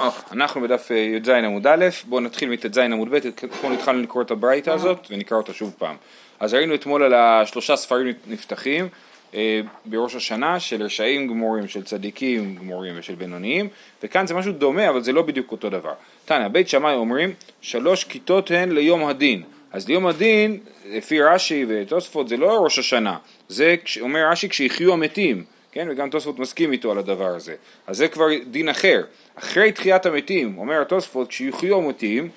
אה, אנחנו בדף אה, י"ז עמוד א', בואו נתחיל מט"ז עמוד ב', אתמול התחלנו לקרוא את הברייתא הזאת ונקרא אותה שוב פעם. אז ראינו אתמול על השלושה ספרים נפתחים אה, בראש השנה של רשעים גמורים, של צדיקים גמורים ושל בינוניים, וכאן זה משהו דומה אבל זה לא בדיוק אותו דבר. תנא, בית שמאי אומרים שלוש כיתות הן ליום הדין, אז ליום הדין לפי רש"י ותוספות זה לא ראש השנה, זה אומר רש"י כשיחיו המתים, כן, וגם תוספות מסכים איתו על הדבר הזה, אז זה כבר דין אחר. אחרי תחיית המתים, אומר התוספות, כשיחיו המתים,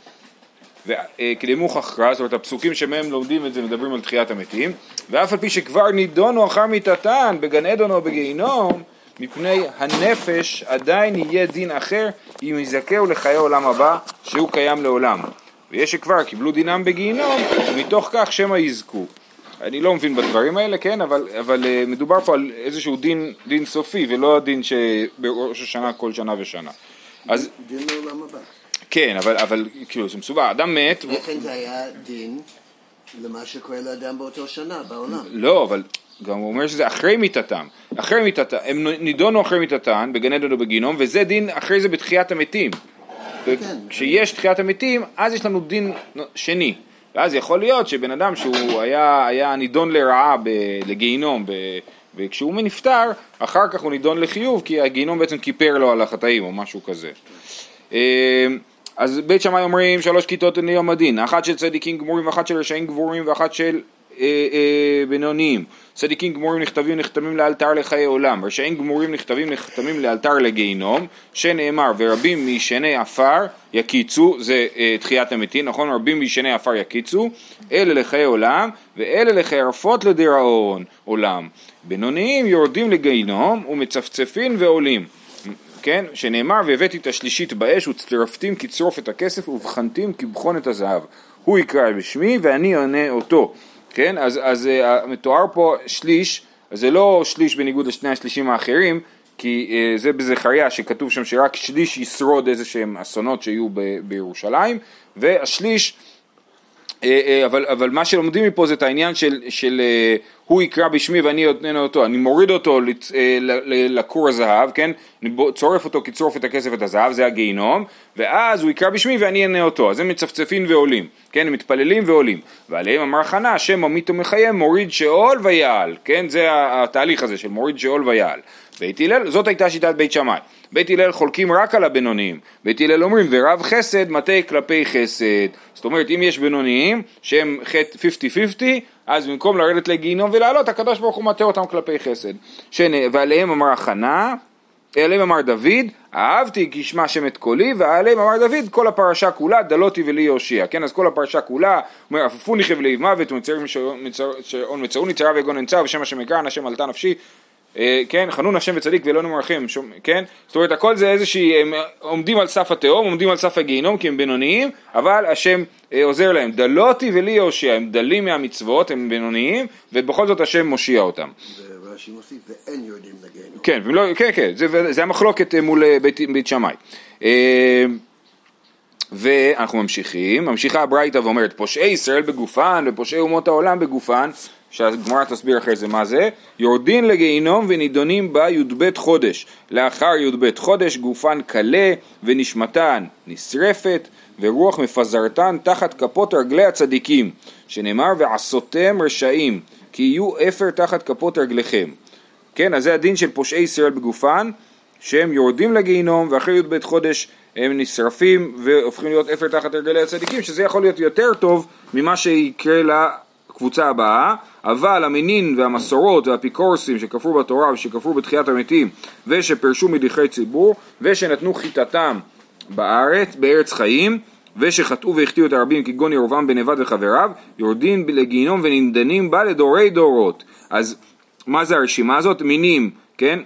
וכדמוך אחרא, זאת אומרת הפסוקים שמהם לומדים את זה מדברים על תחיית המתים, ואף על פי שכבר נידונו אחר מיתתן בגן עדן או בגיהינום, מפני הנפש עדיין יהיה דין אחר אם יזכהו לחיי עולם הבא שהוא קיים לעולם. ויש שכבר קיבלו דינם בגיהינום, ומתוך כך שמא יזכו. אני לא מבין בדברים האלה, כן, אבל, אבל uh, מדובר פה על איזשהו דין, דין סופי ולא הדין שבראש השנה כל שנה ושנה. אז... דין לעולם הבא. כן, אבל, אבל כאילו זה מסובך, אדם מת... לכן זה היה דין למה שקורה לאדם באותו שנה בעולם. לא, אבל גם הוא אומר שזה אחרי מיתתם. אחרי מיתתם, הם נידונו אחרי מיתתם, בגן עדן או בגיהנום, וזה דין אחרי זה בתחיית המתים. כן. כשיש תחיית המתים, אז יש לנו דין שני. ואז יכול להיות שבן אדם שהוא היה, היה נידון לרעה לגיהינום וכשהוא נפטר, אחר כך הוא נידון לחיוב כי הגיהינום בעצם כיפר לו על החטאים או משהו כזה. אה, אז בית שמאי אומרים שלוש כיתות ליום הדין, אחת של צדיקים גמורים ואחת של רשעים גבורים ואחת של בינוניים. צדיקים גמורים נכתבים נחתמים לאלתר לחיי עולם, רשעים גמורים נכתבים נחתמים לאלתר לגיהינום, שנאמר ורבים מישני עפר יקיצו, זה אה, תחיית המתים, נכון? רבים מישני עפר יקיצו, אלה לחיי עולם ואלה לחרפות לדיראון עולם. בינוניים יורדים לגיהינום ומצפצפים ועולים. כן, שנאמר והבאתי את השלישית באש וצרפתים כצרוף את הכסף ובחנתים כבחון את הזהב. הוא יקרא בשמי ואני אענה אותו. כן, אז, אז uh, מתואר פה שליש, זה לא שליש בניגוד לשני השלישים האחרים, כי uh, זה בזכריה שכתוב שם שרק שליש ישרוד איזה שהם אסונות שיהיו בירושלים, והשליש אה, אה, אבל, אבל מה שלומדים מפה זה את העניין של, של אה, הוא יקרא בשמי ואני אתננו אותו, אני מוריד אותו לכור הזהב, כן? אני צורף אותו כצרוף את הכסף ואת הזהב, זה הגיהינום, ואז הוא יקרא בשמי ואני אענה אותו, אז הם מצפצפים ועולים, כן? הם מתפללים ועולים, ועליהם אמר חנה, השם ממית ומחיה מוריד שאול ויעל, כן? זה התהליך הזה של מוריד שאול ויעל. בית הלל, זאת הייתה שיטת בית שמאי. בית הלל חולקים רק על הבינוניים. בית הלל אומרים ורב חסד מטה כלפי חסד. זאת אומרת אם יש בינוניים שהם חטא 50-50 אז במקום לרדת לגיהינום ולעלות הקדוש ברוך הוא מטה אותם כלפי חסד. שני, ועליהם אמר החנה עליהם אמר דוד, אהבתי כי ישמע השם את קולי, ועליהם אמר דוד, כל הפרשה כולה, דלותי ולי יושיע. כן, אז כל הפרשה כולה, אומר, עפפוני חבלי מוות, ומצרון מצרוני צרה ויגון אנצה, ושם השם יקרן, השם עלתה נפשי, כן, חנון השם וצדיק ולא נמרחם, כן, זאת אומרת הכל זה איזושהי, הם עומדים על סף התהום, עומדים על סף הגיהינום כי הם בינוניים, אבל השם אה, עוזר להם, דלותי ולי יושיע, הם דלים מהמצוות, הם בינוניים, ובכל זאת השם מושיע אותם. ורש"י מוסיף, ואין יורדים לגיהינום. כן, ולא, כן, כן, זה, זה המחלוקת אה, מול בית, בית שמאי. ואנחנו ממשיכים, ממשיכה הברייתא ואומרת פושעי ישראל בגופן ופושעי אומות העולם בגופן שהגמרא תסביר אחרי זה מה זה, יורדין לגיהינום ונידונים בה י"ב חודש. לאחר י"ב חודש גופן קלה ונשמתן נשרפת ורוח מפזרתן תחת כפות רגלי הצדיקים, שנאמר ועשותם רשעים, כי יהיו אפר תחת כפות רגליכם. כן, אז זה הדין של פושעי ישראל בגופן, שהם יורדים לגיהינום ואחרי י"ב חודש הם נשרפים והופכים להיות אפר תחת רגלי הצדיקים, שזה יכול להיות יותר טוב ממה שיקרה לקבוצה הבאה, אבל המנין והמסורות והאפיקורסים שכפרו בתורה ושכפרו בתחיית המתים ושפרשו מדרכי ציבור ושנתנו חיטתם בארץ, בארץ חיים ושחטאו והחטיאו את הרבים כגון ירובעם בן נבד וחבריו יורדים לגיהינום וננדנים בה לדורי דורות אז מה זה הרשימה הזאת? מינים, כן?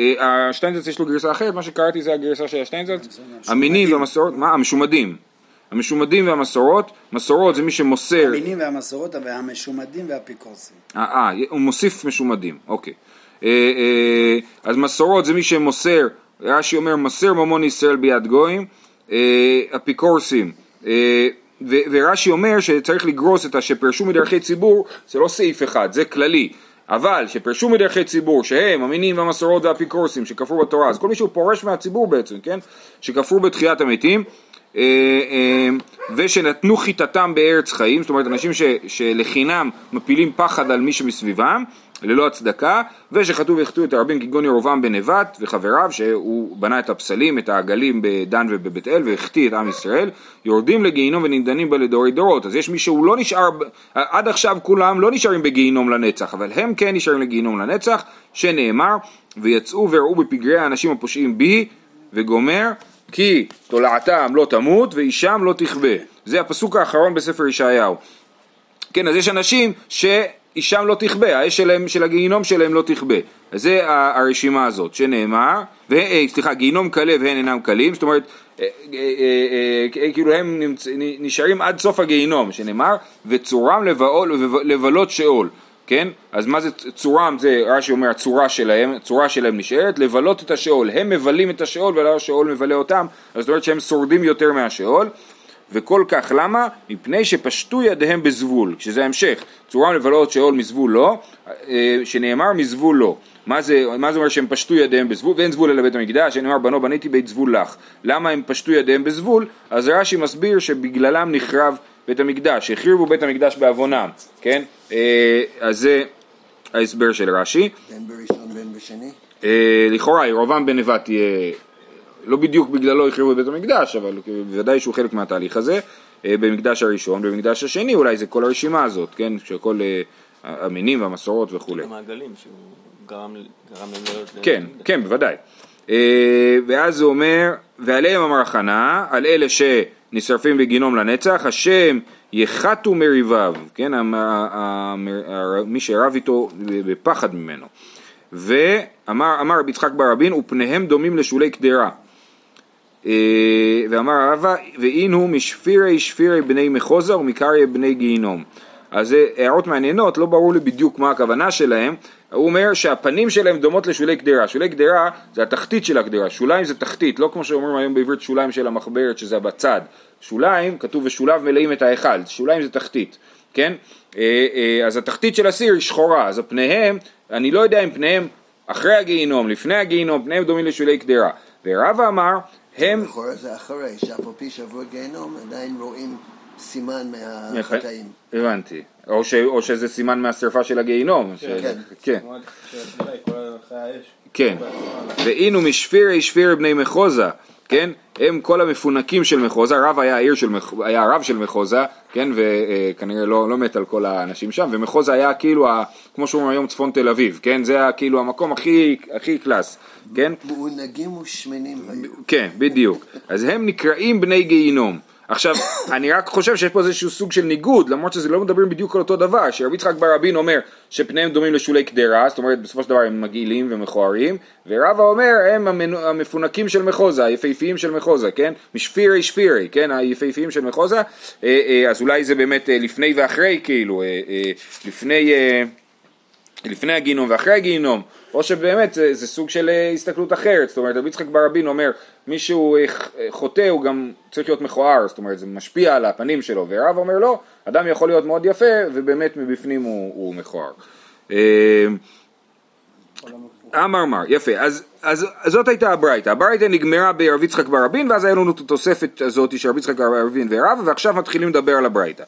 אה, השטיינזלץ יש לו גרסה אחרת, מה שקראתי זה הגרסה של השטיינזלץ המינים והמסורות, מה? המשומדים המשומדים והמסורות, מסורות זה מי שמוסר... המינים והמסורות והמשומדים והאפיקורסים. אה, אה, הוא מוסיף משומדים, אוקיי. אה, אה, אז מסורות זה מי שמוסר, רש"י אומר מוסר ממון ישראל ביד גויים, אה, אפיקורסים. אה, ורש"י אומר שצריך לגרוס את השפרשו מדרכי ציבור, זה לא סעיף אחד, זה כללי. אבל שפרשו מדרכי ציבור שהם המינים והמסורות והאפיקורסים שכפרו בתורה אז כל מי שהוא פורש מהציבור בעצם כן שכפרו בתחיית המתים ושנתנו חיטתם בארץ חיים זאת אומרת אנשים ש, שלחינם מפילים פחד על מי שמסביבם ללא הצדקה, ושחטאו והחטאו את הרבים כגון ירובעם בן נבט וחבריו, שהוא בנה את הפסלים, את העגלים בדן ובבית אל, והחטיא את עם ישראל, יורדים לגיהינום ונידנים בה לדורי דורות. אז יש מי שהוא לא נשאר, עד עכשיו כולם לא נשארים בגיהינום לנצח, אבל הם כן נשארים לגיהינום לנצח, שנאמר, ויצאו וראו בפגרי האנשים הפושעים בי, וגומר, כי תולעתם לא תמות ואישם לא תכבה. זה הפסוק האחרון בספר ישעיהו. כן, אז יש אנשים ש... אישם לא תכבה, האש שלהם, של הגיהינום שלהם לא תכבה. אז זה הרשימה הזאת שנאמר, ו, אה, סליחה, גיהינום קלה והן אינם קלים, זאת אומרת, אה, אה, כאילו הם נשארים עד סוף הגיהינום, שנאמר, וצורם לבלות שאול. כן? אז מה זה צורם? זה רש"י אומר הצורה שלהם, הצורה שלהם נשארת, לבלות את השאול. הם מבלים את השאול ולא השאול מבלה אותם, אז זאת אומרת שהם שורדים יותר מהשאול. וכל כך למה? מפני שפשטו ידיהם בזבול, שזה ההמשך, צורם לבלות שאול מזבול לא, אה, שנאמר מזבול לא. מה זה, מה זה אומר שהם פשטו ידיהם בזבול, ואין זבול אלא בית המקדש, שנאמר בנו בניתי בית זבול לך. למה הם פשטו ידיהם בזבול? אז רש"י מסביר שבגללם נחרב בית המקדש, החריבו בית המקדש בעוונם, כן? אה, אז זה ההסבר של רש"י. בין בראשון בין בשני? אה, לכאורה ירובעם בן נבט תהיה לא בדיוק בגללו החריבו את בית המקדש, אבל בוודאי שהוא חלק מהתהליך הזה, אה, במקדש הראשון, במקדש השני אולי זה כל הרשימה הזאת, כן, של כל אה, המינים והמסורות וכולי. המעגלים שהוא גרם, גרם להם להיות... כן, כן, בוודאי. ואז הוא אומר, ועליהם אמר חנה, על אלה שנשרפים בגינום לנצח, השם יחתו מריביו, כן, מי שרב איתו בפחד ממנו. ואמר רבי יצחק ברבין, ופניהם דומים לשולי קדרה. אה, ואמר רבא, ואינו משפירי שפירי בני מחוזה ומקריה בני גיהינום. אז זה הערות מעניינות, לא ברור לי בדיוק מה הכוונה שלהם. הוא אומר שהפנים שלהם דומות לשולי קדרה. שולי קדרה זה התחתית של הקדרה, שוליים זה תחתית, לא כמו שאומרים היום בעברית שוליים של המחברת שזה בצד. שוליים, כתוב ושולב מלאים את ההיכל, שוליים זה תחתית, כן? אה, אה, אז התחתית של הסיר היא שחורה, אז הפניהם, אני לא יודע אם פניהם אחרי הגיהינום, לפני הגיהינום, פניהם דומים לשולי קדרה. ורבא אמר הם... לכאורה זה אחרי, שאף על פי שעברו גיהנום, עדיין רואים סימן מהחטאים. הבנתי. או, ש, או שזה סימן מהשרפה של הגיהינום. כן. כן. כן. כן. ואינו משפירי שפירי בני מחוזה, כן? הם כל המפונקים של מחוזה, רב היה העיר של, היה הרב של מחוזה, כן? וכנראה לא, לא מת על כל האנשים שם, ומחוזה היה כאילו, ה, כמו שאומרים היום צפון תל אביב, כן? זה היה כאילו המקום הכי, הכי קלאס, כן? מעונגים ושמנים היו. כן, בדיוק. אז הם נקראים בני גיהינום. עכשיו, אני רק חושב שיש פה איזשהו סוג של ניגוד, למרות שזה לא מדברים בדיוק על אותו דבר, שרבי יצחק בר רבין אומר שפניהם דומים לשולי קדרה, זאת אומרת בסופו של דבר הם מגעילים ומכוערים, ורבא אומר הם המפונקים של מחוזה, היפהפיים של מחוזה, כן? משפירי שפירי, כן? היפהפיים של מחוזה, אה, אה, אז אולי זה באמת אה, לפני ואחרי, כאילו, לפני... לפני הגיהינום ואחרי הגיהינום, או שבאמת זה, זה סוג של אה, הסתכלות אחרת, זאת אומרת רבי יצחק ברבין אומר מי שהוא אה, חוטא הוא גם צריך להיות מכוער, זאת אומרת זה משפיע על הפנים שלו, והרב אומר לא, אדם יכול להיות מאוד יפה ובאמת מבפנים הוא, הוא מכוער. אה, אמר מר, יפה, אז, אז, אז זאת הייתה הברייתא, הברייתא נגמרה ברבי יצחק ברבין ואז היה לנו את התוספת הזאת של רבי יצחק ברבין ורב ועכשיו מתחילים לדבר על הברייתא.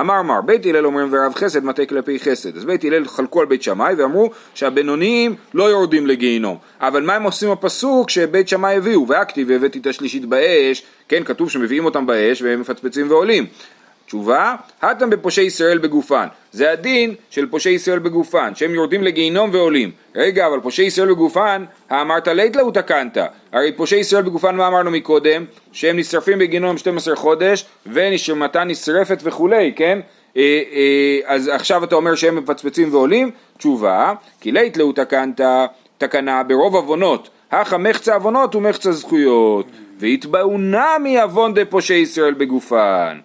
אמר מר, בית הלל אומרים ורב חסד מטה כלפי חסד. אז בית הלל חלקו על בית שמאי ואמרו שהבינוניים לא יורדים לגיהינום. אבל מה הם עושים בפסוק שבית שמאי הביאו? והכתיב והבאתי את השלישית באש, כן, כתוב שמביאים אותם באש והם מפצפצים ועולים. תשובה, הטם בפושעי ישראל בגופן. זה הדין של פושעי ישראל בגופן, שהם יורדים לגיהינום ועולים. רגע, אבל פושעי ישראל בגופן, האמרת לית להו תקנת. הרי פושעי ישראל בגופן, מה אמרנו מקודם? שהם נשרפים בגיהינום 12 חודש, ונשמתה נשרפת וכולי, כן? אה, אה, אז עכשיו אתה אומר שהם מפצפצים ועולים? תשובה, כי לית להו תקנת, תקנה ברוב עוונות. הכא מחצה עוונות ומחצה זכויות. והתבעונה מעוון דפושעי ישראל בגופן.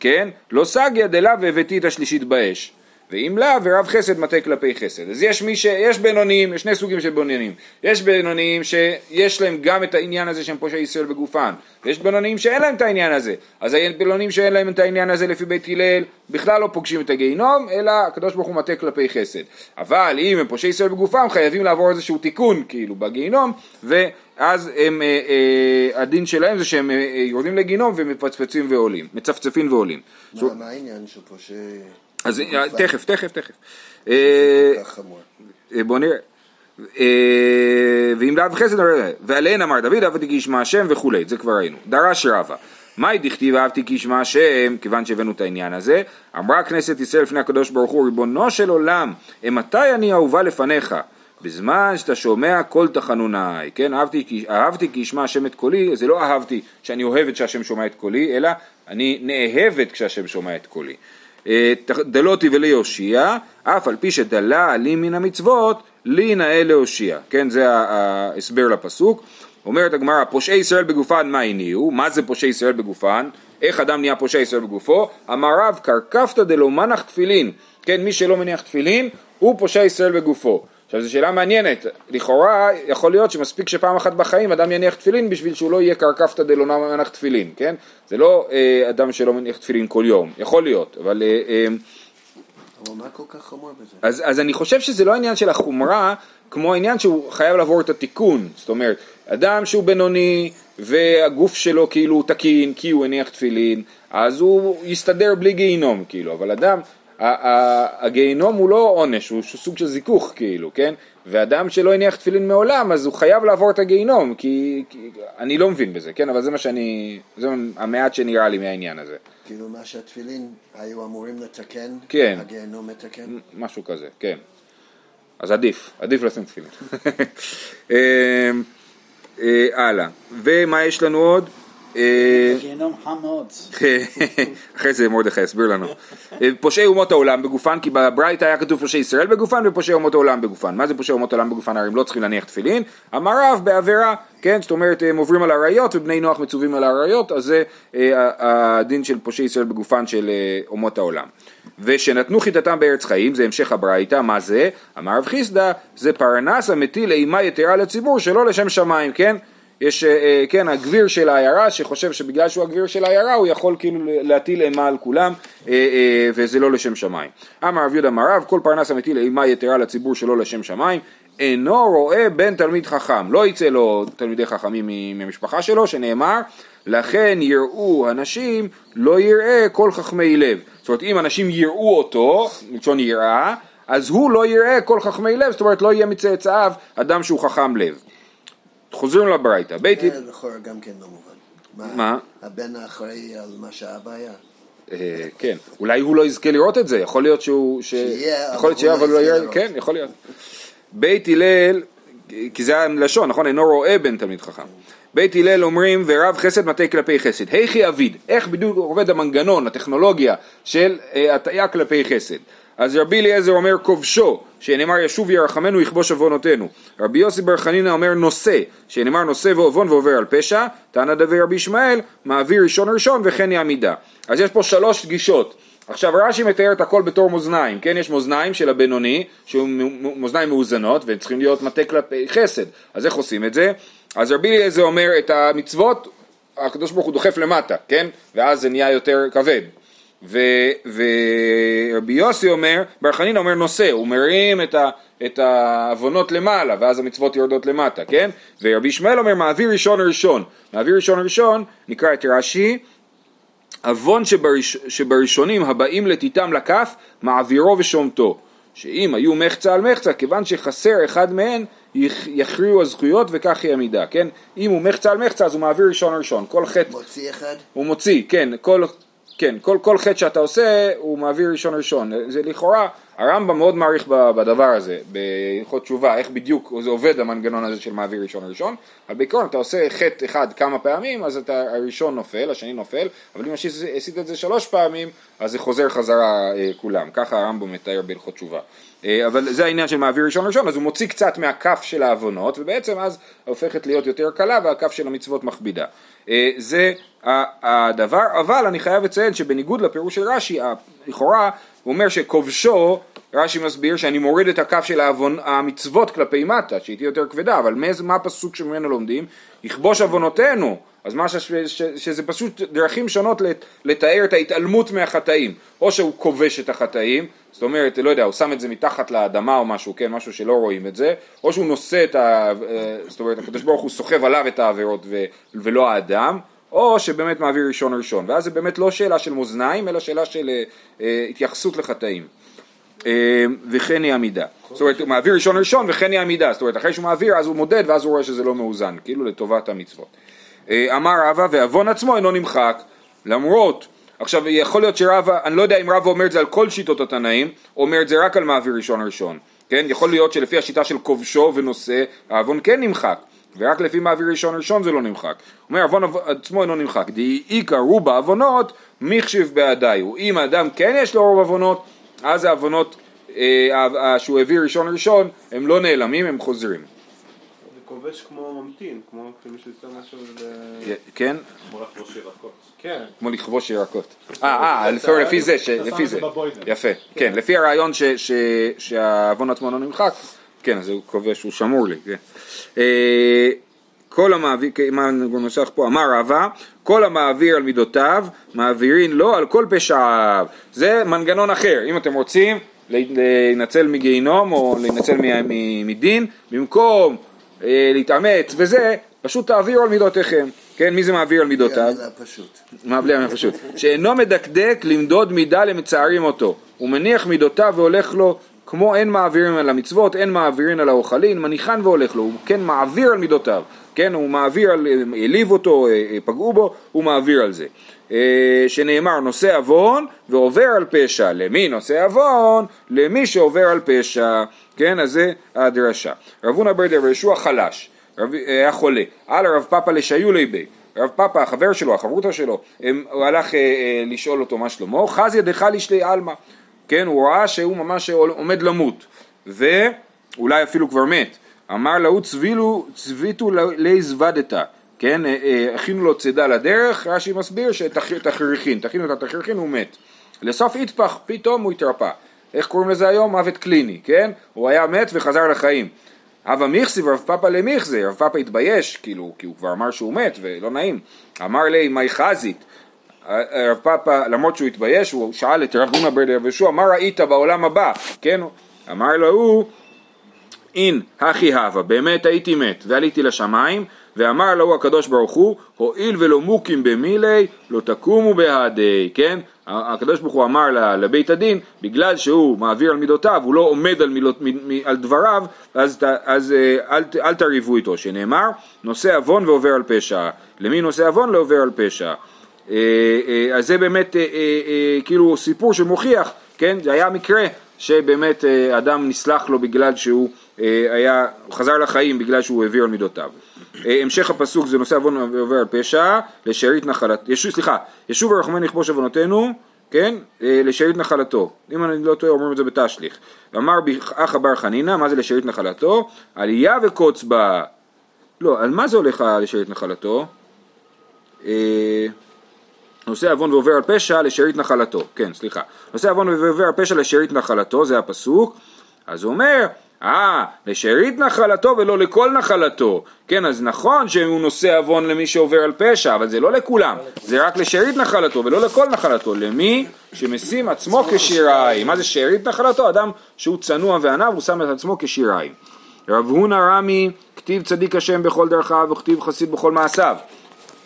כן? לא סגיה דלה והבאתי את השלישית באש. ואם לאו ורב חסד מטה כלפי חסד. אז יש מי ש... יש בינוניים, יש שני סוגים של בינוניים. יש בינוניים שיש להם גם את העניין הזה שהם פושעי ישראל בגופן, ויש בינוניים שאין להם את העניין הזה. אז הבינוניים שאין להם את העניין הזה לפי בית הלל בכלל לא פוגשים את הגיהינום, אלא הקדוש ברוך הוא מטה כלפי חסד. אבל אם הם פושעי ישראל בגופם חייבים לעבור איזשהו תיקון כאילו בגיהינום, ואז הם, אה, אה, הדין שלהם זה שהם אה, אה, יורדים לגיהינום ומפצפצים ועולים, מצפצפים ועולים. מה מה העניין של פושע... אז אה, תכף, תכף, תכף. אה. אה, בוא נראה. אה, ואם לאו חסד, ועליהן אמר דוד אהבתי כי ישמע השם וכולי, זה כבר ראינו. דרש רבא. מאי דכתיב אהבתי כי ישמע השם, כיוון שהבאנו את העניין הזה, אמרה כנסת ישראל לפני הקדוש ברוך הוא, ריבונו של עולם, אימתי אני אהובה לפניך? בזמן שאתה שומע קול תחנוני, כן, אהבתי, אהבתי כי ישמע השם את קולי, זה לא אהבתי שאני אוהבת שהשם שומע את קולי, אלא אני נאהבת כשהשם שומע את קולי. אה, דלותי וליושיע, אף על פי שדלה לי מן המצוות, לי נאה להושיע. כן, זה ההסבר לפסוק. אומרת הגמרא, פושעי ישראל בגופן מה הניעו? מה זה פושעי ישראל בגופן? איך אדם נהיה פושע ישראל בגופו? אמר רב, קרקפתא דלא מנח תפילין. כן, מי שלא מניח תפילין, הוא פושע ישראל בגופו. עכשיו זו שאלה מעניינת, לכאורה יכול להיות שמספיק שפעם אחת בחיים אדם יניח תפילין בשביל שהוא לא יהיה קרקפתא דלא מנח תפילין, כן? זה לא אה, אדם שלא מניח תפילין כל יום, יכול להיות, אבל אה, אה, אבל מה כל כך חמור בזה? אז, אז אני חושב שזה לא העניין של החומרה, כמו העניין שהוא חייב לעבור את התיקון. זאת אומרת, אדם שהוא בינוני והגוף שלו כאילו תקין כי הוא הניח תפילין, אז הוא יסתדר בלי גיהינום כאילו, אבל אדם, הגיהינום הוא לא עונש, הוא סוג של זיכוך כאילו, כן? ואדם שלא הניח תפילין מעולם, אז הוא חייב לעבור את הגיהינום, כי, כי אני לא מבין בזה, כן? אבל זה מה שאני, זה המעט שנראה לי מהעניין הזה. כאילו מה שהתפילין היו אמורים לתקן, כן. הגיהנום מתקן. משהו כזה, כן. אז עדיף, עדיף לשים תפילין. אה, אה, הלאה. ומה יש לנו עוד? אה, גיהנום חם מאוד. אחרי זה מרדכי יסביר לנו. אה, פושעי אומות העולם בגופן, כי בברייתא היה כתוב פושעי ישראל בגופן ופושעי אומות העולם בגופן. מה זה פושעי אומות העולם בגופן? הרי הם לא צריכים להניח תפילין. אמר רב בעבירה, כן, זאת אומרת הם עוברים על האריות ובני נוח מצווים על האריות, אז זה אה, הדין של פושעי ישראל בגופן של אומות העולם. ושנתנו חיטתם בארץ חיים, זה המשך הברייתא, מה זה? אמר רב חיסדא, זה פרנס המטיל אימה יתרה לציבור שלא לשם שמיים, כן? יש, אה, אה, כן, הגביר של העיירה שחושב שבגלל שהוא הגביר של העיירה הוא יכול כאילו להטיל אימה על כולם אה, וזה לא לשם שמיים. אמר רב יהודה אמר רב, כל פרנס המטיל אימה יתרה לציבור שלא לשם שמיים אינו רואה בן תלמיד חכם, לא יצא לו תלמידי חכמים ממשפחה שלו שנאמר לכן יראו אנשים לא יראה כל חכמי לב. זאת אומרת אם אנשים יראו אותו, מלשון יראה, אז הוא לא יראה כל חכמי לב, זאת אומרת לא יהיה מצאצאיו אדם שהוא חכם לב. חוזרים לברייתא, בית... זה לכאורה גם כן לא מובן. מה? הבן האחראי על מה שאבא היה. אה, כן, אולי הוא לא יזכה לראות את זה, יכול להיות שהוא... שיהיה, יכול להיות שיהיה, אבל לא לא יראה. כן, יכול להיות. בית הלל, כי זה הלשון, נכון? אינו רואה בן תלמיד חכם. בית הלל אומרים ורב חסד מטה כלפי חסד. היכי אביד, איך בדיוק עובד המנגנון, הטכנולוגיה של אה, הטעיה כלפי חסד. אז רבי אליעזר אומר כובשו, שנאמר ישוב ירחמנו יכבוש עוונותינו. רבי יוסי בר חנינא אומר נושא, שנאמר נושא ועוון ועובר על פשע. תנא דבי רבי ישמעאל, מעביר ראשון ראשון וכן יעמידה. אז יש פה שלוש גישות. עכשיו רש"י מתאר את הכל בתור מאזניים, כן? יש מאזניים של הבינוני, שהוא מאזניים מאוזנות, והם צריכים להיות מטה כלפי חסד. אז איך עושים את זה? אז רבי אליעזר אומר את המצוות, הקדוש ברוך הוא דוחף למטה, כן? ואז זה נהיה יותר כבד. ורבי יוסי אומר, בר חנינא אומר נושא, הוא מרים את, ה- את העוונות למעלה, ואז המצוות יורדות למטה, כן? ורבי ישמעאל אומר מעביר ראשון ראשון. מעביר ראשון ראשון, נקרא את רש"י, עוון שבראש, שבראשונים הבאים לתיתם לכף, מעבירו ושומתו. שאם היו מחצה על מחצה, כיוון שחסר אחד מהן, יכ- יכריעו הזכויות וכך היא המידה, כן? אם הוא מחצה על מחצה אז הוא מעביר ראשון ראשון, כל חטא מוציא אחד, הוא מוציא, כן, כל, כן, כל, כל חטא שאתה עושה הוא מעביר ראשון ראשון, זה לכאורה, הרמב"ם מאוד מעריך בדבר הזה, בהלכות תשובה, איך בדיוק זה עובד המנגנון הזה של מעביר ראשון ראשון, אבל בעיקרון אתה עושה חטא אחד כמה פעמים, אז אתה, הראשון נופל, השני נופל, אבל אם עשית את זה שלוש פעמים, אז זה חוזר חזרה אה, כולם, ככה הרמב"ם מתאר בהלכות תשובה. אה, אבל זה העניין של מעביר ראשון ראשון, אז הוא מוציא קצת מהכף של העוונות, ובעצם אז הופכת להיות יותר קלה והכף של המצוות מכבידה. אה, זה הדבר, אבל אני חייב לציין שבניגוד לפירוש של רש"י, לכאורה הוא אומר שכובשו, רש"י מסביר שאני מוריד את הכף של העוון, המצוות כלפי מטה, שהיא תהיה יותר כבדה, אבל מאיזה, מה הפסוק שממנו לומדים? יכבוש עוונותינו, אז מה ש, ש, ש, שזה פשוט דרכים שונות לת, לתאר את ההתעלמות מהחטאים, או שהוא כובש את החטאים, זאת אומרת, לא יודע, הוא שם את זה מתחת לאדמה או משהו, כן, משהו שלא רואים את זה, או שהוא נושא את ה... אה, זאת אומרת, הקדוש ברוך הוא סוחב עליו את העבירות ו, ולא האדם, או שבאמת מעביר ראשון ראשון, ואז זה באמת לא שאלה של מאזניים, אלא שאלה של אה, אה, התייחסות לחטאים. אה, וכן היא עמידה. זאת אומרת, הוא מעביר ראשון ראשון וכן היא עמידה, זאת אומרת, אחרי שהוא מעביר אז הוא מודד ואז הוא רואה שזה לא מאוזן, כאילו לטובת המצוות. אה, אמר רבא ועוון עצמו אינו נמחק, למרות, עכשיו יכול להיות שרבא, אני לא יודע אם רבא אומר את זה על כל שיטות התנאים, או אומר את זה רק על מעביר ראשון ראשון, כן? יכול להיות שלפי השיטה של כובשו ונושא, העוון כן נמחק, ורק לפי מעביר ראשון ראשון זה לא נמחק. אומר עוון עצמו אינו נמחק, דאיכא רובה עוונות מחשיב בעדיו. אם האדם כן יש לו רוב עוונות, אז העוונות אה, שהוא העביר ראשון ראשון, הם לא נעלמים, הם חוזרים. זה כובש כמו ממתין, כמו כשמישהו יוצא משהו ל... כן? כמו לחבוש ירקות. כן. כמו לכבוש ירקות. אה, אה, לפי- לפי זה, ש- לפי זה. יפה. כן, לפי הרעיון ש- ש- שהעוון עצמו לא נמחק, כן, אז הוא כובש, הוא שמור לי. כל המעביר, מה נוסח פה, אמר רבא, כל המעביר על מידותיו, מעבירין לו על כל פשעיו. זה מנגנון אחר, אם אתם רוצים להינצל מגיהינום או להינצל מדין, במקום אה, להתאמץ וזה, פשוט תעבירו על מידותיכם. כן, מי זה מעביר על מידותיו? המילה פשוט. מה בלי המילה פשוט? שאינו מדקדק למדוד מידה למצערים אותו. הוא מניח מידותיו והולך לו כמו אין מעבירים על המצוות, אין מעבירים על האוכלין, מניחן והולך לו, הוא כן מעביר על מידותיו, כן, הוא מעביר על, העליב אותו, אה, אה, פגעו בו, הוא מעביר על זה. אה, שנאמר נושא עוון ועובר על פשע, למי נושא עוון? למי שעובר על פשע, כן, אז זה הדרשה. רב הונא בר דבר ישוע חלש, רב, היה חולה, על הרב פאפא לשיולי בי, רב פאפא, החבר שלו, החברותא שלו, הוא הלך לשאול אותו מה שלמה, חז ידך לשלי עלמא, כן, הוא ראה שהוא ממש עומד למות, ואולי אפילו כבר מת, אמר להו צבילו, צביתו לי זוודתא, כן, אה, אה, הכינו לו צידה לדרך, רש"י מסביר שתכריכין, תכינו את התכריכין, הוא מת. לסוף יטפח, פתאום הוא התרפא. איך קוראים לזה היום? מוות קליני, כן? הוא היה מת וחזר לחיים. אבא מיכסי ורב פאפא למיכזי, רב פאפא התבייש, כאילו, כי הוא כבר אמר שהוא מת ולא נעים. אמר לי, מי חזית? רב פאפא, למרות שהוא התבייש, הוא שאל את רב הונא בר יהושע, מה ראית בעולם הבא? כן? אמר לו הוא, אין, הכי הווה, באמת הייתי מת, ועליתי לשמיים, ואמר לו הקדוש ברוך הוא, הואיל ולא מוקים במילי, לא תקומו בהדי, כן? הקדוש ברוך הוא אמר לבית הדין, בגלל שהוא מעביר על מידותיו, הוא לא עומד על, מילות, על דבריו, אז, אז אה, אל, אל תריבו איתו, שנאמר, נושא עוון ועובר על פשע. למי נושא עוון לא עובר על פשע. אה, אה, אז זה באמת כאילו סיפור שמוכיח, כן? זה היה מקרה שבאמת אדם נסלח לו בגלל שהוא היה, חזר לחיים בגלל שהוא העביר על מידותיו. המשך הפסוק זה נושא עוון ועובר על פשע, לשארית נחלת, ישו, סליחה, ישוב ורחמן לכבוש עוונותינו, כן, לשארית נחלתו, אם אני לא טועה אומרים את זה בתשליך, אמר אחא בר חנינא, מה זה לשארית נחלתו? עלייה וקוץ בה, לא, על מה זה הולך לשארית נחלתו? נושא עוון ועובר על פשע לשארית נחלתו, כן, סליחה, נושא עוון ועובר על פשע לשארית נחלתו, זה הפסוק, אז הוא אומר, אה, לשארית נחלתו ולא לכל נחלתו. כן, אז נכון שהוא נושא עוון למי שעובר על פשע, אבל זה לא לכולם. זה רק לשארית נחלתו ולא לכל נחלתו. למי שמשים עצמו כשיריים. מה זה שארית נחלתו? אדם שהוא צנוע ועניו, הוא שם את עצמו כשיריים. רב הונא רמי, כתיב צדיק השם בכל דרכיו וכתיב חסיד בכל מעשיו.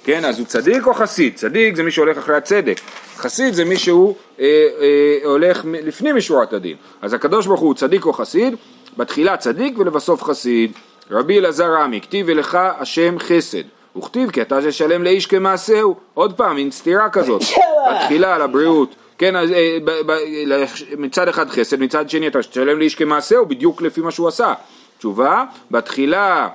כן, אז הוא צדיק או חסיד? צדיק זה מי שהולך אחרי הצדק. חסיד זה מי שהוא אה, אה, הולך לפנים משורת הדין. אז הקדוש ברוך הוא צדיק או חסיד, בתחילה צדיק ולבסוף חסיד. רבי אלעזר רמי, כתיב אליך השם חסד. וכתיב כי אתה תשלם לאיש כמעשהו. עוד פעם, מין סתירה כזאת. בתחילה על הבריאות. כן, אז אה, ב, ב, מצד אחד חסד, מצד שני אתה תשלם לאיש כמעשהו, בדיוק לפי מה שהוא עשה. תשובה, בתחילה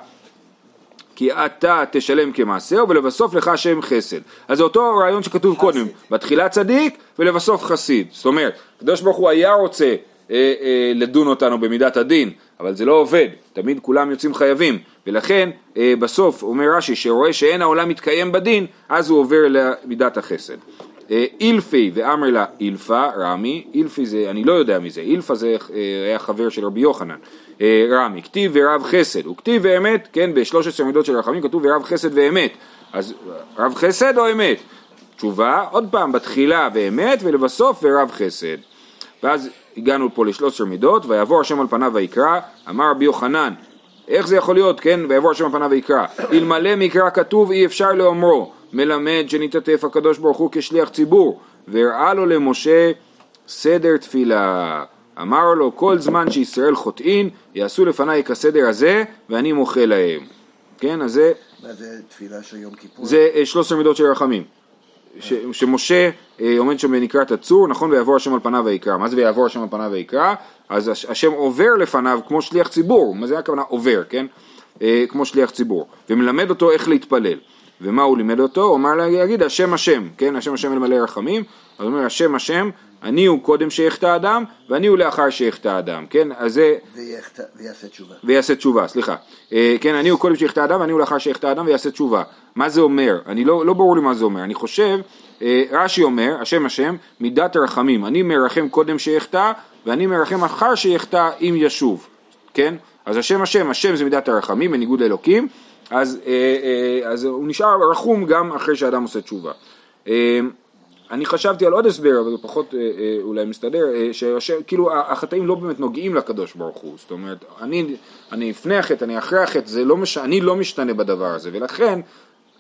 כי אתה תשלם כמעשהו ולבסוף לך השם חסד. אז זה אותו רעיון שכתוב חסיד. קודם, בתחילה צדיק ולבסוף חסיד. זאת אומרת, הקדוש ברוך הוא היה רוצה אה, אה, לדון אותנו במידת הדין, אבל זה לא עובד, תמיד כולם יוצאים חייבים, ולכן אה, בסוף אומר רש"י שרואה שאין העולם מתקיים בדין, אז הוא עובר למידת החסד. אה, אילפי ואמר לה אילפה, רמי, אילפי זה, אני לא יודע מי זה, אילפה זה אה, היה חבר של רבי יוחנן, רמי, כתיב ורב חסד, וכתיב ואמת, כן, ב-13 מידות של רחמים כתוב ורב חסד ואמת, אז רב חסד או אמת? תשובה, עוד פעם, בתחילה ואמת ולבסוף ורב חסד. ואז הגענו פה ל-13 מידות, ויעבור השם על פניו ויקרא, אמר רבי יוחנן, איך זה יכול להיות, כן, ויעבור השם על פניו ויקרא, אלמלא מקרא כתוב אי אפשר לאומרו, מלמד שנתעטף הקדוש ברוך הוא כשליח ציבור, והראה לו למשה סדר תפילה. אמר לו כל זמן שישראל חוטאין יעשו לפניי כסדר הזה ואני מוחה להם. כן, אז זה, מה זה תפילה של יום כיפור? זה אה, 13 מידות של רחמים. ש, שמשה אה, עומד שם ונקרא הצור, נכון, ויעבור השם על פניו ויקרא. מה זה ויעבור השם על פניו ויקרא? אז הש- השם עובר לפניו כמו שליח ציבור, מה זה הכוונה עובר, כן? אה, כמו שליח ציבור, ומלמד אותו איך להתפלל. ומה הוא לימד אותו? הוא אמר להגיד השם השם, כן? השם השם אלמלא רחמים, אז הוא אומר השם השם, אני הוא קודם שיחטא אדם, ואני הוא לאחר שיחטא אדם, כן? אז זה ויחת- ויעשה תשובה. ויעשה תשובה, סליחה. אה, כן, אני הוא קודם שיחטא אדם ואני הוא לאחר שיחטא אדם ויעשה תשובה. מה זה אומר? אני לא, לא ברור לי מה זה אומר. אני חושב, אה, רש"י אומר, השם השם, מידת הרחמים. אני מרחם קודם שיחטא ואני מרחם אחר שיחטא אם ישוב. כן? אז השם השם, השם זה מידת הרחמים בניגוד לאלוקים, אז, אה, אה, אז הוא נשאר רחום גם אחרי שאדם עושה תשובה. אה, אני חשבתי על עוד הסבר, אבל זה פחות אה, אה, אולי מסתדר, אה, שכאילו החטאים לא באמת נוגעים לקדוש ברוך הוא, זאת אומרת, אני, אני לפני החטא, אני אחרי החטא, לא מש... אני לא משתנה בדבר הזה, ולכן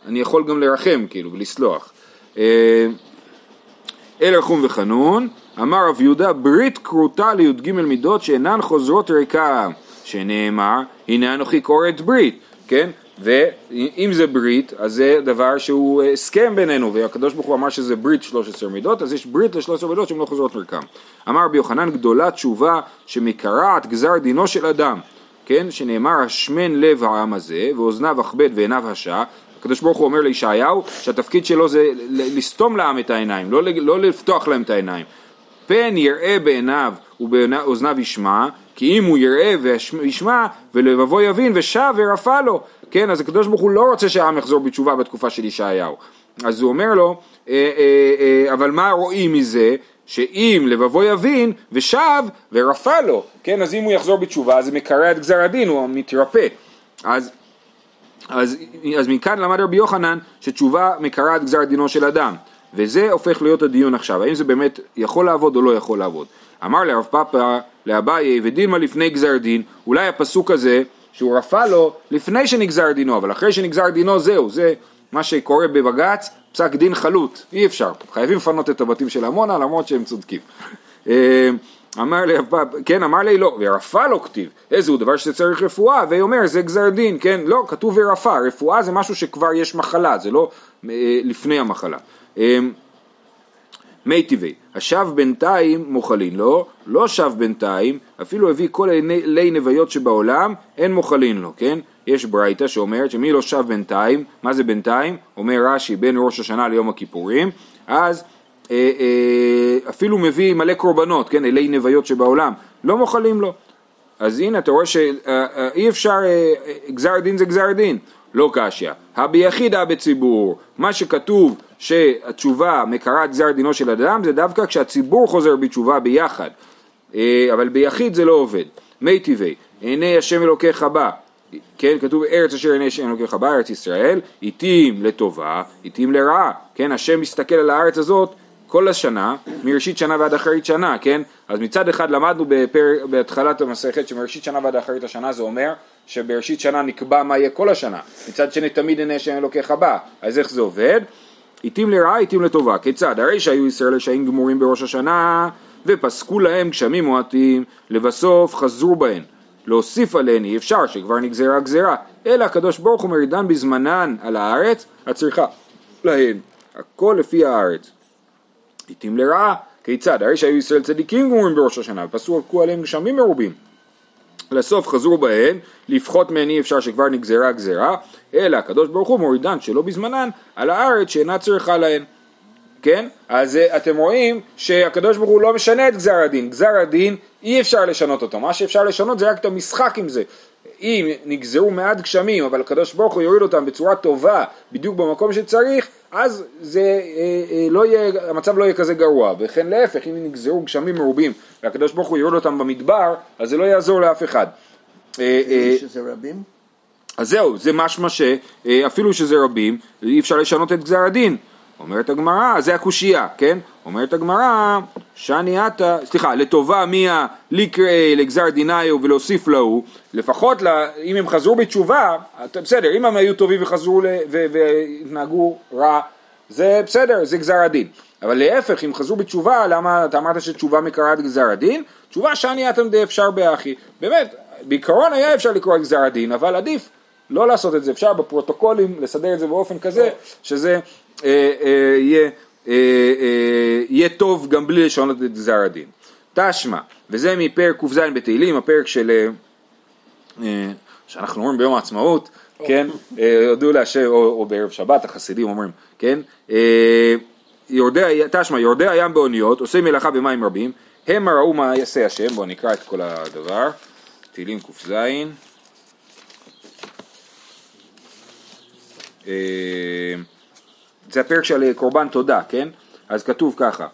אני יכול גם לרחם, כאילו, ולסלוח. אה, אל רחום וחנון, אמר רב יהודה, ברית כרותה לי"ג מידות שאינן חוזרות ריקם, שנאמר, הנה אנוכי כורת ברית, כן? ואם זה ברית, אז זה דבר שהוא אה, הסכם בינינו, והקדוש ברוך הוא אמר שזה ברית 13 מידות, אז יש ברית ל-13 מידות שהן לא חוזרות ריקם. אמר רבי יוחנן, גדולה תשובה שמקרעת גזר דינו של אדם, כן? שנאמר, השמן לב העם הזה, ואוזניו אכבד ועיניו השע, הקדוש ברוך הוא אומר לישעיהו שהתפקיד שלו זה לסתום לעם את העיניים, לא, לא לפתוח להם את העיניים. פן יראה בעיניו ובאוזניו ישמע, כי אם הוא יראה וישמע ולבבו יבין ושב ורפא לו, כן, אז הקדוש ברוך הוא לא רוצה שהעם יחזור בתשובה בתקופה של ישעיהו. אז הוא אומר לו, אה, אה, אה, אבל מה רואים מזה? שאם לבבו יבין ושב ורפא לו, כן, אז אם הוא יחזור בתשובה זה מקרע את גזר הדין, הוא מתרפא. אז אז, אז מכאן למד רבי יוחנן שתשובה מקרעת גזר דינו של אדם וזה הופך להיות הדיון עכשיו, האם זה באמת יכול לעבוד או לא יכול לעבוד. אמר לרב פאפא לאביי ודילמה לפני גזר דין, אולי הפסוק הזה שהוא רפא לו לפני שנגזר דינו, אבל אחרי שנגזר דינו זהו, זה מה שקורה בבג"ץ, פסק דין חלוט, אי אפשר, חייבים לפנות את הבתים של עמונה למרות שהם צודקים. אה, אמר לי, כן, אמר לי לא, ורפא לא כתיב, איזה הוא דבר שצריך רפואה, והיא אומר זה גזר דין, כן, לא, כתוב ורפא, רפואה זה משהו שכבר יש מחלה, זה לא אה, לפני המחלה. אה, מי טבעי, השב בינתיים מוחלין לו, לא שב בינתיים, אפילו הביא כל אלי נוויות שבעולם, אין מוחלין לו, כן? יש ברייתא שאומרת שמי לא שב בינתיים, מה זה בינתיים? אומר רש"י בין ראש השנה ליום הכיפורים, אז אה, אה, אפילו מביא מלא קורבנות, כן? אלי נוויות שבעולם, לא מוחלים לו. אז הנה אתה רואה שאי אפשר, אה, אה, גזר דין זה גזר דין, לא קשיא. הביחיד הא בציבור, מה שכתוב שהתשובה מקראת גזר דינו של אדם זה דווקא כשהציבור חוזר בתשובה ביחד, אה, אבל ביחיד זה לא עובד. מי טבעי, עיני השם אלוקיך בא, כן, כתוב ארץ אשר עיני השם אלוקיך בא, ארץ ישראל, עיתים לטובה, עיתים לרעה, כן, השם מסתכל על הארץ הזאת כל השנה, מראשית שנה ועד אחרית שנה, כן? אז מצד אחד למדנו בפר... בהתחלת המסכת שמראשית שנה ועד אחרית השנה זה אומר שבראשית שנה נקבע מה יהיה כל השנה, מצד שני תמיד עיני השם אלוקיך בא, אז איך זה עובד? עיתים לרעה, עיתים לטובה, כיצד? הרי שהיו ישראל רשעים גמורים בראש השנה ופסקו להם גשמים מועטים, לבסוף חזרו בהן. להוסיף עליהן אי אפשר שכבר נגזרה גזרה, אלא הקדוש ברוך הוא מרידן בזמנן על הארץ הצריכה להן, הכל לפי הארץ. עיתים לרעה, כיצד? הרי שהיו ישראל צדיקים גמורים בראש השנה, ופסקו עליהם גשמים מרובים. לסוף חזרו בהן, לפחות מהן אי אפשר שכבר נגזרה גזרה, אלא הקדוש ברוך הוא מורידן שלא בזמנן על הארץ שאינה צריכה להן. כן? אז אה, אתם רואים שהקדוש ברוך הוא לא משנה את גזר הדין, גזר הדין אי אפשר לשנות אותו, מה שאפשר לשנות זה רק את המשחק עם זה. אם נגזרו מעט גשמים אבל הקדוש ברוך הוא יוריד אותם בצורה טובה בדיוק במקום שצריך אז זה אה, אה, לא יהיה, המצב לא יהיה כזה גרוע וכן להפך אם נגזרו גשמים מרובים והקדוש ברוך הוא יוריד אותם במדבר אז זה לא יעזור לאף אחד. אה, אה, שזה רבים? אז זהו, זה משמע שאפילו שזה רבים, אי אפשר לשנות את גזר הדין. אומרת הגמרא, זה הקושייה, כן? אומרת הגמרא, שאני עתה, סליחה, לטובה מיה ליקראי לגזר דיניו ולהוסיף להו, לפחות לה, אם הם חזרו בתשובה, בסדר, אם הם היו טובים וחזרו ל- ו- והתנהגו רע, זה בסדר, זה גזר הדין. אבל להפך, אם חזרו בתשובה, למה אתה אמרת שתשובה מקראת גזר הדין? תשובה שאני אתם די אפשר באחי. באמת, בעיקרון היה אפשר לקרוא את גזר הדין, אבל עדיף לא לעשות את זה, אפשר בפרוטוקולים לסדר את זה באופן כזה, שזה אה, אה, יהיה, יהיה טוב גם בלי לשנות את גזר הדין. תשמע, וזה מפרק ק"ז בתהילים, הפרק של, אה, אה, שאנחנו אומרים ביום העצמאות, כן, אה, יודו להשם, או, או בערב שבת, החסידים אומרים, כן, אה, יורדי, תשמע, יורדי הים באוניות, עושה מלאכה במים רבים, המה ראו מה יעשה השם, בואו נקרא את כל הדבר, תהילים ק"ז, אה, זה הפרק של אה, קורבן תודה, כן? אז כתוב ככה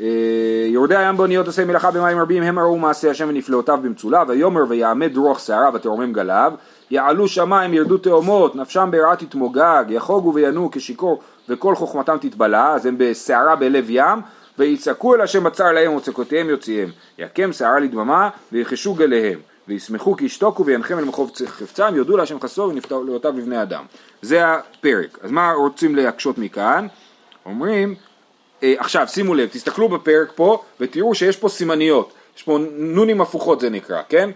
אה, יורדי הים באוניות עושה מלאכה במים רבים הם ראו מעשה השם ונפלאותיו במצולה ויאמר ויעמד רוח שערה ותרומם גליו יעלו שמיים ירדו תאומות נפשם ביראה תתמוגג יחוגו וינועו כשיכור וכל חוכמתם תתבלע אז הם בסערה בלב ים ויצעקו אל השם בצר להם וצעקותיהם יוציאם יקם שערה לדממה ויחשו גליהם וישמחו כי ישתוקו וינחם אל מחוב חפצם יודו להשם חסדו ונפלאותיו לבני אדם. זה הפרק. אז מה רוצים להקשות מכאן? אומרים אה, עכשיו שימו לב, תסתכלו בפרק פה ותראו שיש פה סימניות, יש פה נונים הפוכות זה נקרא, כן?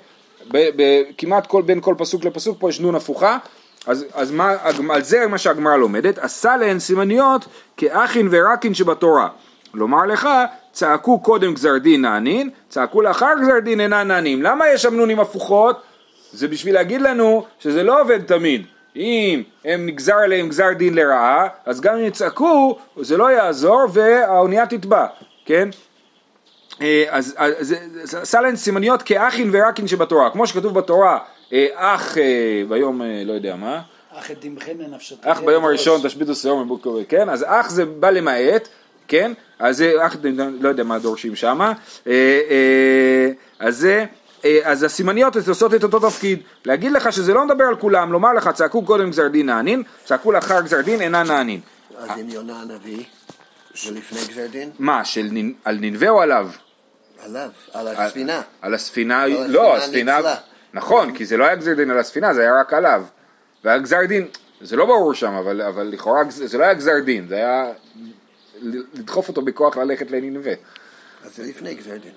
ב- ב- כמעט כל, בין כל פסוק לפסוק פה יש נון הפוכה, אז, אז מה, על זה מה שהגמרא לומדת, עשה להן סימניות כאחין ורקין שבתורה. לומר לך, צעקו קודם גזר דין נענין, צעקו לאחר גזר דין אינן נענים. למה יש שם נונים הפוכות? זה בשביל להגיד לנו שזה לא עובד תמיד. אם הם נגזר עליהם גזר דין לרעה, אז גם אם יצעקו, זה לא יעזור והאונייה תטבע, כן? אה, אז אז- אז- עשה להן סימניות כאחין ורקין שבתורה, כמו שכתוב בתורה, אה, אח אה, ביום לא יודע מה, אך את דמכנה נפשתך. אח ביום הראשון תשביתו סיום מבוקר, כן? אז אח זה בא למעט, כן? אז זה אח, לא יודע מה דורשים שמה, אה, אה, אז זה, אה, אז הסימניות עושות את אותו תפקיד, להגיד לך שזה לא מדבר על כולם, לומר לך צעקו קודם גזר דין נענין, צעקו לאחר גזר דין אינן נענין. אז עם יונה הנביא, זה לפני גזר דין? מה, של נין- על נינווה או עליו? עליו, על הספינה. על הספינה, לא, הספינה. נכון, כי זה לא היה גזר דין על הספינה, זה היה רק עליו. והיה גזר דין, זה לא ברור שם, אבל, אבל לכאורה זה לא היה גזר דין, זה היה לדחוף אותו בכוח ללכת לנינווה. אז זה לפני גזר דין.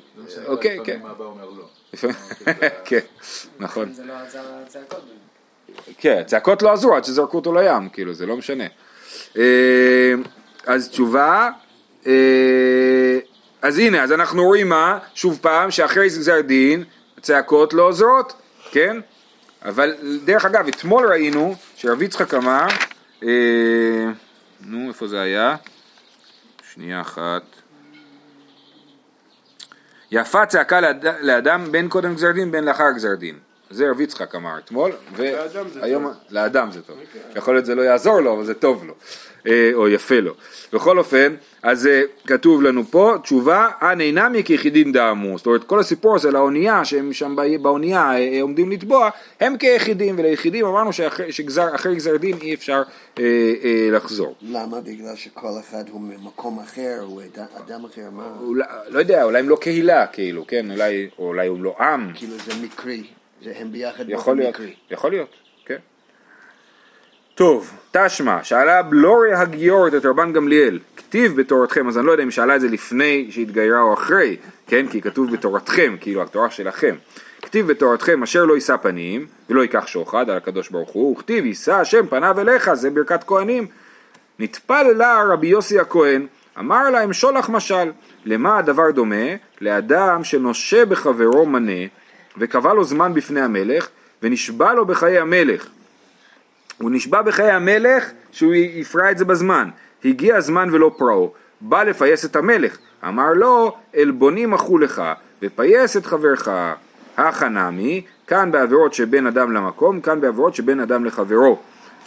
אוקיי, כן. מה הבא אומר לא. כן, נכון. זה לא. כן, הצעקות לא עזרו עד שזרקו אותו לים, כאילו, זה לא משנה. אה, אז תשובה, אה, אז הנה, אז אנחנו רואים מה, שוב פעם, שאחרי גזר דין, הצעקות לא עוזרות, כן? אבל דרך אגב, אתמול ראינו שרב יצחק אמר, אה, נו, איפה זה היה? שנייה אחת. יפה צעקה לאד, לאדם בין קודם גזר דין בין לאחר גזר דין. זה רב יצחק אמר אתמול, והיום, לאדם זה טוב. יכול להיות זה לא יעזור לו, אבל זה טוב לו, אה, או יפה לו. בכל אופן, אז אה, כתוב לנו פה, תשובה, אנ אינם כיחידים דאמו. זאת אומרת, כל הסיפור הזה לאונייה, שהם שם בא- באונייה אה, עומדים לטבוע, הם כיחידים, וליחידים אמרנו שאחרי גזר דין אי אפשר אה, אה, לחזור. למה? בגלל שכל אחד הוא ממקום אחר, הוא אד- אדם אחר, מה? אולי, לא יודע, אולי הם לא קהילה, כאילו, כן, אולי, או אולי הם לא עם. כאילו זה מקרי, זה הם ביחד יכול להיות, מקרי. יכול להיות, כן. טוב, תשמע, שאלה בלורי הגיורת את רבן גמליאל, כתיב בתורתכם, אז אני לא יודע אם שאלה את זה לפני שהתגיירה או אחרי, כן, כי כתוב בתורתכם, כאילו התורה שלכם. כתיב בתורתכם אשר לא יישא פנים ולא ייקח שוחד על הקדוש ברוך הוא, וכתיב יישא השם פניו אליך, זה ברכת כהנים. נטפל לה רבי יוסי הכהן, אמר להם שולח משל, למה הדבר דומה? לאדם שנושה בחברו מנה, וקבע לו זמן בפני המלך, ונשבע לו בחיי המלך. הוא נשבע בחיי המלך שהוא יפרע את זה בזמן. הגיע הזמן ולא פרעו. בא לפייס את המלך. אמר לו, עלבונים מחו לך, ופייס את חברך. הכא נמי, כאן בעבירות שבין אדם למקום, כאן בעבירות שבין אדם לחברו,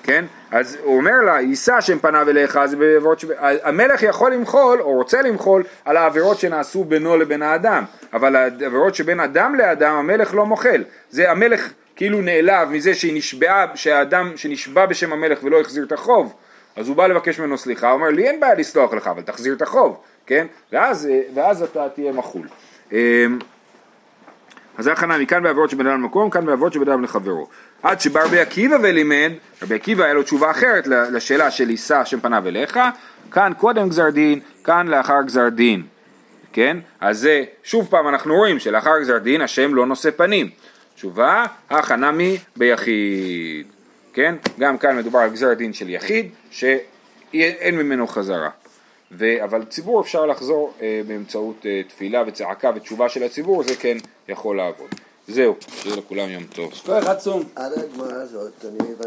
כן? אז הוא אומר לה, יישא שם פניו אליך, זה בעבירות ש... המלך יכול למחול, או רוצה למחול, על העבירות שנעשו בינו לבין האדם, אבל העבירות שבין אדם לאדם, המלך לא מוחל. זה המלך כאילו נעלב מזה שהיא נשבעה, שהאדם שנשבע בשם המלך ולא החזיר את החוב, אז הוא בא לבקש ממנו סליחה, הוא אומר לי אין בעיה לסלוח לך, אבל תחזיר את החוב, כן? ואז, ואז אתה תהיה מחול. אמ, אז זה הכנה מכאן בעבירות שבין אדם למקום, כאן בעבירות שבין אדם לחברו. עד שבא רבי עקיבא ולימד, רבי עקיבא היה לו תשובה אחרת לשאלה של יישא שם פניו אליך, כאן קודם גזר דין, כאן לאחר גזר דין, כן? אז זה, שוב פעם אנחנו רואים שלאחר גזר דין השם לא נושא פנים. תשובה, הכנה מי ביחיד, כן? גם כאן מדובר על גזר דין של יחיד, שאין ממנו חזרה. ו, אבל ציבור אפשר לחזור אה, באמצעות אה, תפילה וצעקה ותשובה של הציבור, זה כן יכול לעבוד. זהו, שיהיה לכולם יום טוב. כוח עצום. עד הגמרא הזאת אני הבנתי